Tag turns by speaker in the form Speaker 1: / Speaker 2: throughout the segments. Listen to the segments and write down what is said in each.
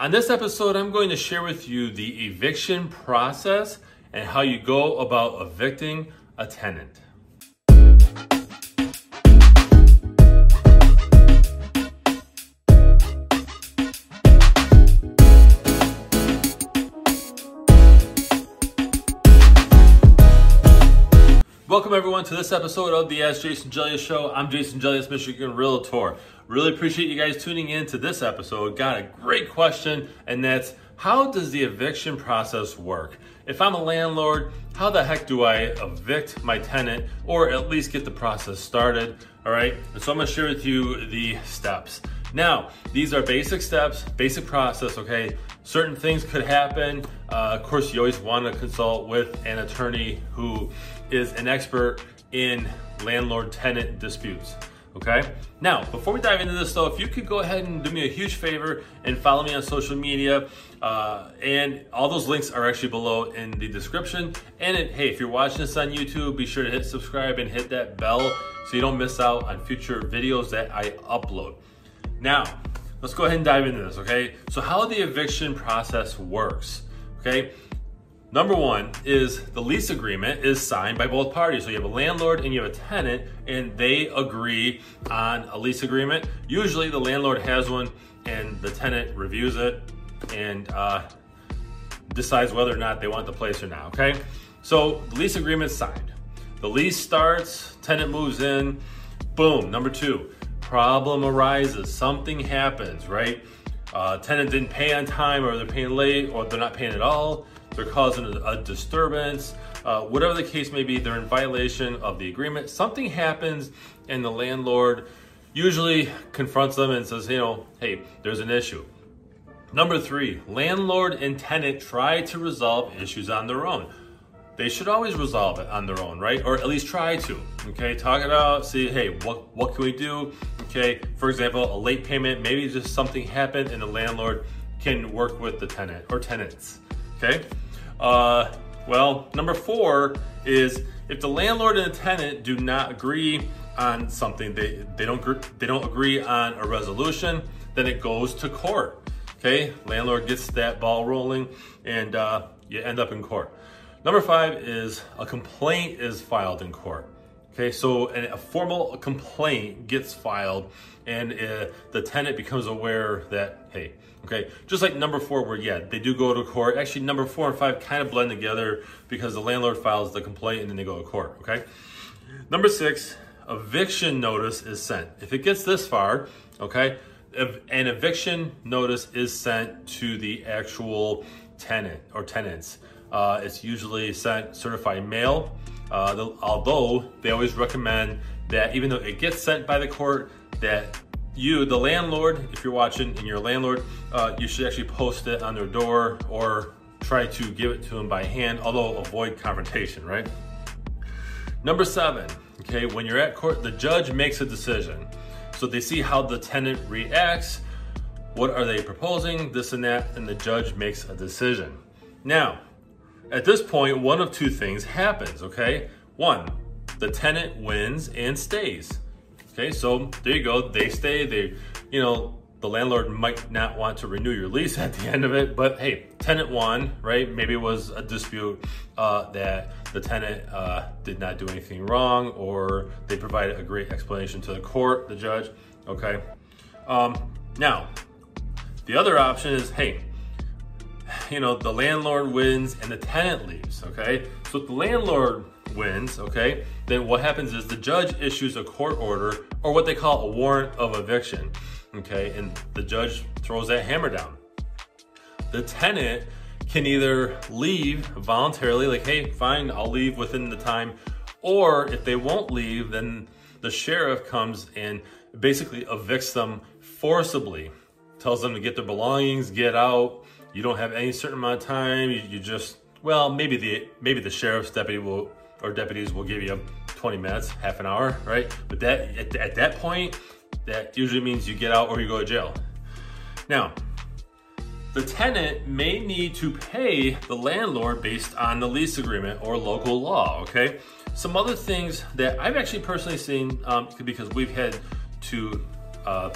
Speaker 1: On this episode, I'm going to share with you the eviction process and how you go about evicting a tenant. Welcome everyone to this episode of the Ask Jason Gelios Show. I'm Jason Gelios, Michigan Realtor. Really appreciate you guys tuning in to this episode. Got a great question, and that's how does the eviction process work? If I'm a landlord, how the heck do I evict my tenant or at least get the process started? All right, and so I'm gonna share with you the steps. Now, these are basic steps, basic process, okay? Certain things could happen. Uh, of course, you always want to consult with an attorney who is an expert in landlord tenant disputes. Okay. Now, before we dive into this, though, if you could go ahead and do me a huge favor and follow me on social media, uh, and all those links are actually below in the description. And it, hey, if you're watching this on YouTube, be sure to hit subscribe and hit that bell so you don't miss out on future videos that I upload. Now, let's go ahead and dive into this, okay? So, how the eviction process works, okay? Number one is the lease agreement is signed by both parties. So you have a landlord and you have a tenant, and they agree on a lease agreement. Usually the landlord has one, and the tenant reviews it and uh, decides whether or not they want the place or not. Okay, so the lease agreement signed. The lease starts, tenant moves in, boom. Number two, problem arises, something happens, right? Uh, tenant didn't pay on time, or they're paying late, or they're not paying at all they're causing a, a disturbance, uh, whatever the case may be, they're in violation of the agreement. Something happens, and the landlord usually confronts them and says, you know, hey, there's an issue. Number three, landlord and tenant try to resolve issues on their own. They should always resolve it on their own, right? Or at least try to. Okay, talk it out, see, hey, what what can we do? Okay, for example, a late payment, maybe just something happened and the landlord can work with the tenant or tenants. Okay. Uh, well, number four is if the landlord and the tenant do not agree on something, they, they don't they don't agree on a resolution, then it goes to court. Okay, landlord gets that ball rolling, and uh, you end up in court. Number five is a complaint is filed in court. Okay, so a formal complaint gets filed, and uh, the tenant becomes aware that hey, okay, just like number four, where yeah, they do go to court. Actually, number four and five kind of blend together because the landlord files the complaint and then they go to court. Okay, number six, eviction notice is sent. If it gets this far, okay, an eviction notice is sent to the actual tenant or tenants. Uh, it's usually sent certified mail. Uh, the, although they always recommend that even though it gets sent by the court, that you, the landlord, if you're watching and you're a landlord, uh, you should actually post it on their door or try to give it to them by hand, although avoid confrontation, right? Number seven, okay, when you're at court, the judge makes a decision. So they see how the tenant reacts, what are they proposing, this and that, and the judge makes a decision. Now, at this point, one of two things happens, okay? One, the tenant wins and stays. Okay, so there you go. They stay. They, you know, the landlord might not want to renew your lease at the end of it, but hey, tenant won, right? Maybe it was a dispute uh, that the tenant uh, did not do anything wrong, or they provided a great explanation to the court, the judge. Okay. Um, now, the other option is, hey, you know, the landlord wins and the tenant leaves, okay? So if the landlord wins, okay, then what happens is the judge issues a court order or what they call a warrant of eviction, okay, and the judge throws that hammer down. The tenant can either leave voluntarily, like, hey, fine, I'll leave within the time, or if they won't leave, then the sheriff comes and basically evicts them forcibly, tells them to get their belongings, get out, you don't have any certain amount of time. You, you just well, maybe the maybe the sheriff's deputy will or deputies will give you 20 minutes, half an hour, right? But that at, at that point, that usually means you get out or you go to jail. Now, the tenant may need to pay the landlord based on the lease agreement or local law, okay? Some other things that I've actually personally seen um, because we've had to uh,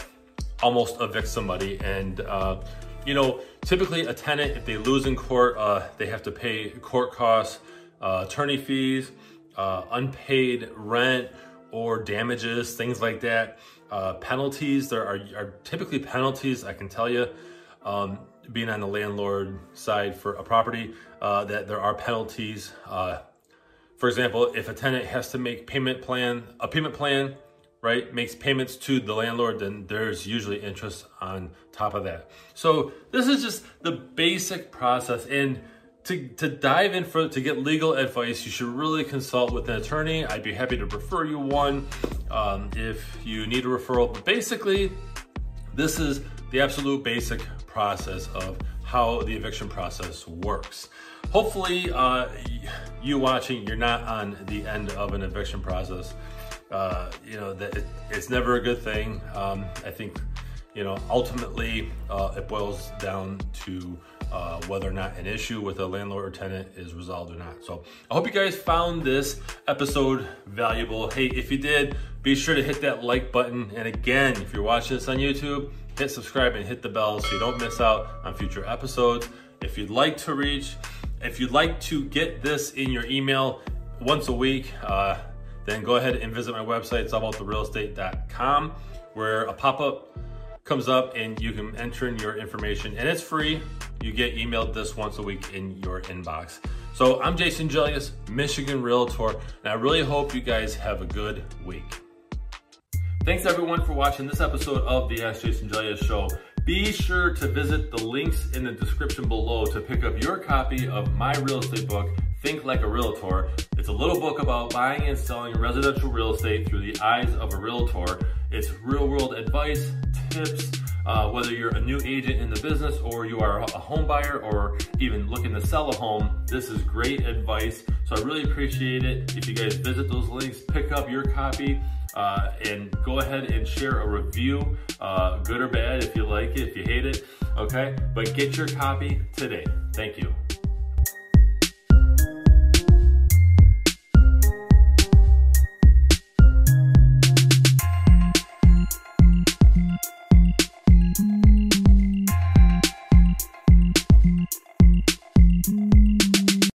Speaker 1: almost evict somebody and uh, you know, typically a tenant, if they lose in court, uh, they have to pay court costs, uh, attorney fees, uh, unpaid rent or damages, things like that. Uh, penalties, there are, are, typically penalties, I can tell you, um, being on the landlord side for a property, uh, that there are penalties. Uh, for example, if a tenant has to make payment plan, a payment plan, right, makes payments to the landlord, then there's usually interest on top of that. So this is just the basic process. And to, to dive in for to get legal advice, you should really consult with an attorney. I'd be happy to refer you one um, if you need a referral. But basically, this is the absolute basic process of how the eviction process works. Hopefully, uh, you watching, you're not on the end of an eviction process. Uh, you know that it, it's never a good thing. Um, I think you know ultimately uh, it boils down to uh, whether or not an issue with a landlord or tenant is resolved or not. So I hope you guys found this episode valuable. Hey, if you did, be sure to hit that like button. And again, if you're watching this on YouTube, hit subscribe and hit the bell so you don't miss out on future episodes. If you'd like to reach, if you'd like to get this in your email once a week, uh, then go ahead and visit my website. It's abouttherealestate.com where a pop-up comes up and you can enter in your information and it's free. You get emailed this once a week in your inbox. So I'm Jason Gelios, Michigan Realtor, and I really hope you guys have a good week. Thanks everyone for watching this episode of the Ask Jason Gelios Show. Be sure to visit the links in the description below to pick up your copy of my real estate book, Think Like a Realtor. It's a little book about buying and selling residential real estate through the eyes of a realtor. It's real world advice, tips, uh, whether you're a new agent in the business or you are a home buyer or even looking to sell a home, this is great advice. So I really appreciate it. If you guys visit those links, pick up your copy uh, and go ahead and share a review, uh, good or bad, if you like it, if you hate it, okay? But get your copy today. Thank you.